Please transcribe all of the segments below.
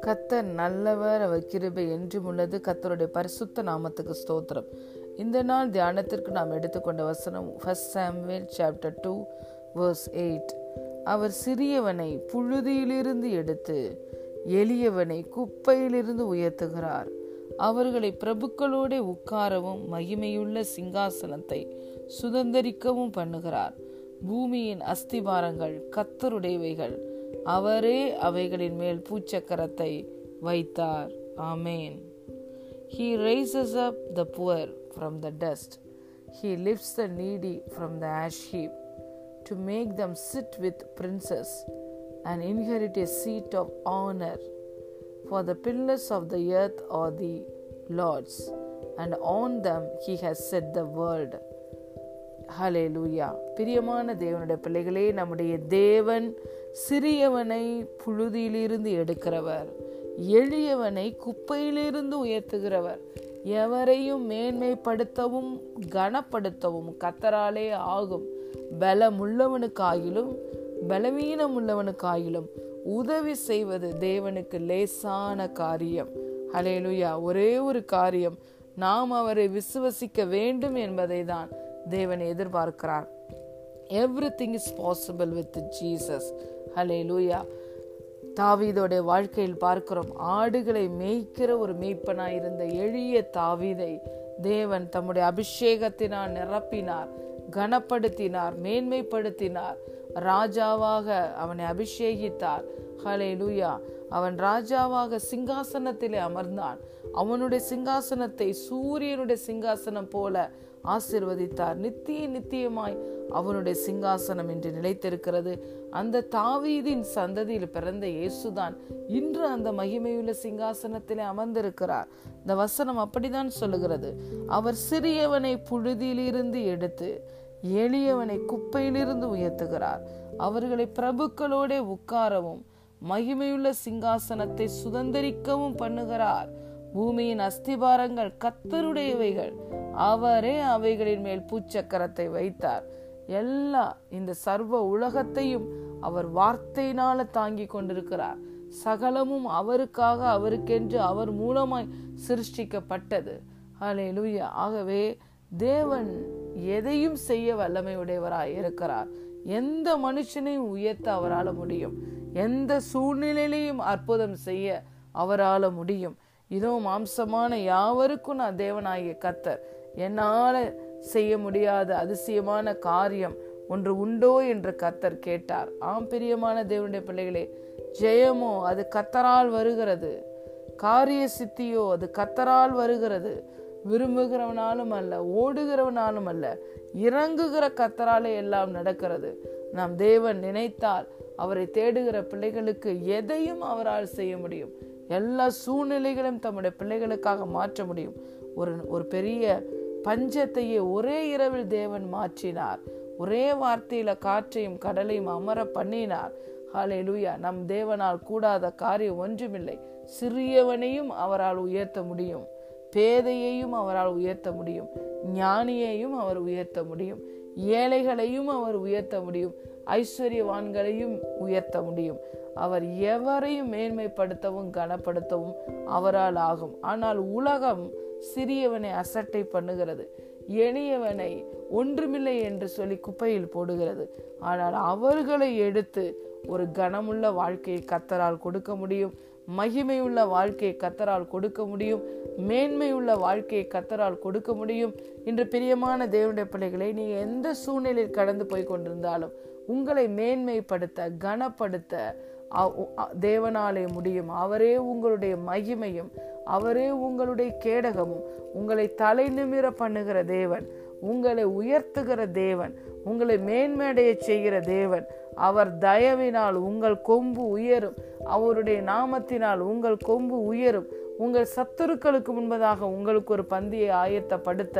கத்தர் நல்லவர் அவர் கிருபை என்றும் உள்ளது. கத்தருடைய பரிசுத்த நாமத்துக்கு ஸ்தோத்திரம். இந்த நாள் தியானத்திற்கு நாம் எடுத்துக்கொண்ட வசனம் first Samuel chapter two verse eight அவர் சிறியவனை புழுதியிலிருந்து எடுத்து எளியவனை குப்பையிலிருந்து உயர்த்துகிறார். அவர்களை பிரபுக்களோட உட்காரவும் மகிமையுள்ள சிங்காசனத்தை சுதந்திரிக்கவும் பண்ணுகிறார். பூமியின் அஸ்திபாரங்கள் கத்தருடையவைகள் அவரே அவைகளின் மேல் பூச்சக்கரத்தை வைத்தார் ஆமேன் He raises up the poor from the dust. He lifts the needy from the ash heap to make them sit with princes and inherit a seat of honor. For the pillars of the earth are the Lord's, and on them he has set the world. ஹலே லூயா பிரியமான தேவனுடைய பிள்ளைகளே நம்முடைய தேவன் சிறியவனை புழுதியிலிருந்து எடுக்கிறவர். எளியவனை குப்பையிலிருந்து உயர்த்துகிறவர். எவரையும் மேன்மைப்படுத்தவும் கனப்படுத்தவும் கத்தராலே ஆகும். பலமுள்ளவனுக்காயிலும் பலவீனமுள்ளவனுக்காயிலும் உதவி செய்வது தேவனுக்கு லேசான காரியம். ஹலேலுயா ஒரே ஒரு காரியம் நாம் அவரை விசுவசிக்க வேண்டும் என்பதை தான் தேவன் எதிர்பார்க்கிறார். Everything is possible with Jesus hallelujah தாவீதோடைய வாழ்க்கையில் பார்க்கிறோம். ஆடுகளை மேய்க்கிற ஒரு மேய்ப்பனாய் இருந்த எளிய தாவீதை தேவன் தம்முடைய அபிஷேகத்தினால் நிரப்பினார் கனப்படுத்தினார் மேன்மைப்படுத்தினார். ராஜாவாக அவனை அபிஷேகித்தார். ஹலே லூயா அவன் ராஜாவாக சிங்காசனத்திலே அமர்ந்தான். அவனுடைய சிங்காசனத்தை சூரியனுடைய சிங்காசனம் போல ஆசிர்வதித்தார். நித்திய நித்தியமாய் அவனுடைய சிங்காசனம் என்று நிலைத்திருக்கிறது. அந்த தாவீதின் சந்ததியில் பிறந்த இயேசுதான் இன்று அந்த மகிமையுள்ள சிங்காசனத்திலே அமர்ந்திருக்கிறார். இந்த வசனம் அப்படிதான் சொல்லுகிறது. அவர் சிறியவனை புழுதியிலிருந்து எடுத்து எளியவனை குப்பையிலிருந்து உயர்த்துகிறார். அவர்களை பிரபுக்களோட உட்காரவும் மகிமையுள்ள சிங்காசனத்தை சுதந்திரிக்கவும் பண்ணுகிறார். பூமியின் அஸ்திபாரங்கள் கத்தருடையவைகள். அவரே அவைகளின் மேல் பூச்சக்கரத்தை வைத்தார். எல்லா இந்த சர்வ உலகத்தையும் அவர் வார்த்தையினால தாங்கி கொண்டிருக்கிறார். சகலமும் அவருக்காக அவருக்கென்று அவர் மூலமாய் சிருஷ்டிக்கப்பட்டது. ஹலே லூயா ஆகவே தேவன் எதையும் செய்ய வல்லமையுடையவராய் இருக்கிறார். எந்த மனுஷனையும் உயர்த்த அவரால் முடியும். எந்த சூழ்நிலையிலையும் அற்புதம் செய்ய அவரால் முடியும். இதோ மாம்சமான யாவருக்கும் நான் தேவனாகிய கத்தர் என்னால் செய்ய முடியாத அதிசயமான காரியம் ஒன்று உண்டோ என்று கத்தர் கேட்டார். ஆம் பிரியமான தேவனுடைய பிள்ளைகளே ஜெயமோ அது கத்தரால் வருகிறது. காரிய சித்தியோ அது கத்தரால் வருகிறது. விரும்புகிறவனாலும் அல்ல ஓடுகிறவனாலும் அல்ல இறங்குகிற கத்தராலே எல்லாம் நடக்கிறது. நாம் தேவன் நினைத்தால் அவரை தேடுகிற பிள்ளைகளுக்கு எதையும் அவரால் செய்ய முடியும். எல்லா சூழ்நிலைகளையும் தம்முடைய பிள்ளைகளுக்காக மாற்ற முடியும். ஒரு ஒரு பெரிய பஞ்சத்தையே ஒரே இரவில் தேவன் மாற்றினார். ஒரே வார்த்தையில காற்றையும் கடலையும் அமர பண்ணினார். ஹாலே லூயா நம் தேவனால் கூடாத காரியம் ஒன்றுமில்லை. சிறியவனையும் அவரால் உயர்த்த முடியும். பேதையையும் அவரால் உயர்த்த முடியும். ஞானியையும் அவர் உயர்த்த முடியும். ஏழைகளையும் அவர் உயர்த்த முடியும். ஐஸ்வர்யவான்களையும் உயர்த்த முடியும். அவர் எவரையும் மேன்மைப்படுத்தவும் கனப்படுத்தவும் அவரால் ஆகும். ஆனால் உலகம் சிறியவனை அசட்டை பண்ணுகிறது. எளியவனை ஒன்றுமில்லை என்று சொல்லி குப்பையில் போடுகிறது. ஆனால் அவர்களை எடுத்து ஒரு கனமுள்ள வாழ்க்கையை கத்தரால் கொடுக்க முடியும். மகிமையுள்ள வாழ்க்கையை கத்தரால் கொடுக்க முடியும். மேன்மையுள்ள வாழ்க்கையை கத்தரால் கொடுக்க முடியும். இன்று பிரியமான தேவனுடைய பிள்ளைகளை நீங்கள் எந்த சூழ்நிலையில் கடந்து போய் கொண்டிருந்தாலும் உங்களை மேன்மைப்படுத்த கனப்படுத்த தேவனாலே முடியும். அவரே உங்களுடைய மகிமையும் அவரே உங்களுடைய கேடகமும். உங்களை தலை நிமிர பண்ணுகிற தேவன் உங்களை உயர்த்துகிற தேவன் உங்களை மேன்மேடைய செய்கிற தேவன். அவர் தயவினால் உங்கள் கொம்பு உயரும். அவருடைய நாமத்தினால் உங்கள் கொம்பு உயரும். உங்கள் சத்துருக்களுக்கு முன்பதாக உங்களுக்கு ஒரு பந்தியை ஆயத்தப்படுத்த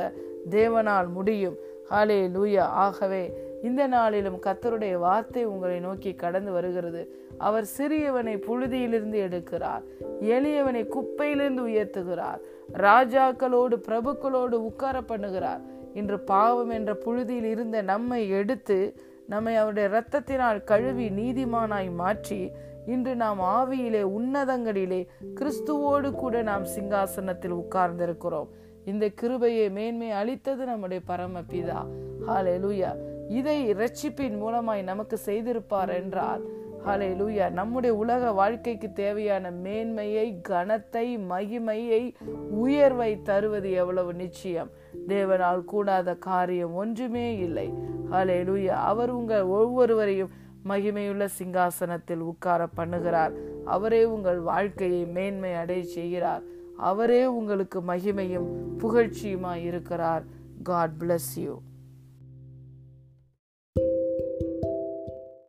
தேவனால் முடியும். ஹாலே லூயா ஆகவே இந்த நாளிலும் கத்தருடைய வார்த்தை உங்களை நோக்கி கடந்து வருகிறது. அவர் சிறியவனை புழுதியிலிருந்து எடுக்கிறார். எளியவனை குப்பையிலிருந்து உயர்த்துகிறார். ராஜாக்களோடு பிரபுக்களோடு உட்கார பண்ணுகிறார். இன்று பாவம் என்ற புழுதியில் இருந்த நம்மை எடுத்து நம்மை அவருடைய இரத்தத்தினால் கழுவி நீதிமானாய் மாற்றி இன்று நாம் ஆவியிலே உன்னதங்களிலே கிறிஸ்துவோடு கூட நாம் சிங்காசனத்தில் உட்கார்ந்திருக்கிறோம். இந்த கிருபையை மேன்மை அளித்தது நம்முடைய பரமபிதா. ஹalleluya இதை இரட்சிப்பின் மூலமாய் நமக்கு செய்திருப்பார் என்றால் ஹலே லூயா நம்முடைய உலக வாழ்க்கைக்கு தேவையான மேன்மையை கனத்தை மகிமையை உயர்வை தருவது எவ்வளவு நிச்சயம்? தேவனால் கூடாத காரியம் ஒன்றுமே இல்லை. ஹலே லூயா அவர் உங்கள் ஒவ்வொருவரையும் மகிமையுள்ள சிங்காசனத்தில் உட்கார பண்ணுகிறார். அவரே உங்கள் வாழ்க்கையை மேன்மை அடைய செய்கிறார். அவரே உங்களுக்கு மகிமையும் புகழ்ச்சியுமாய் இருக்கிறார். God bless you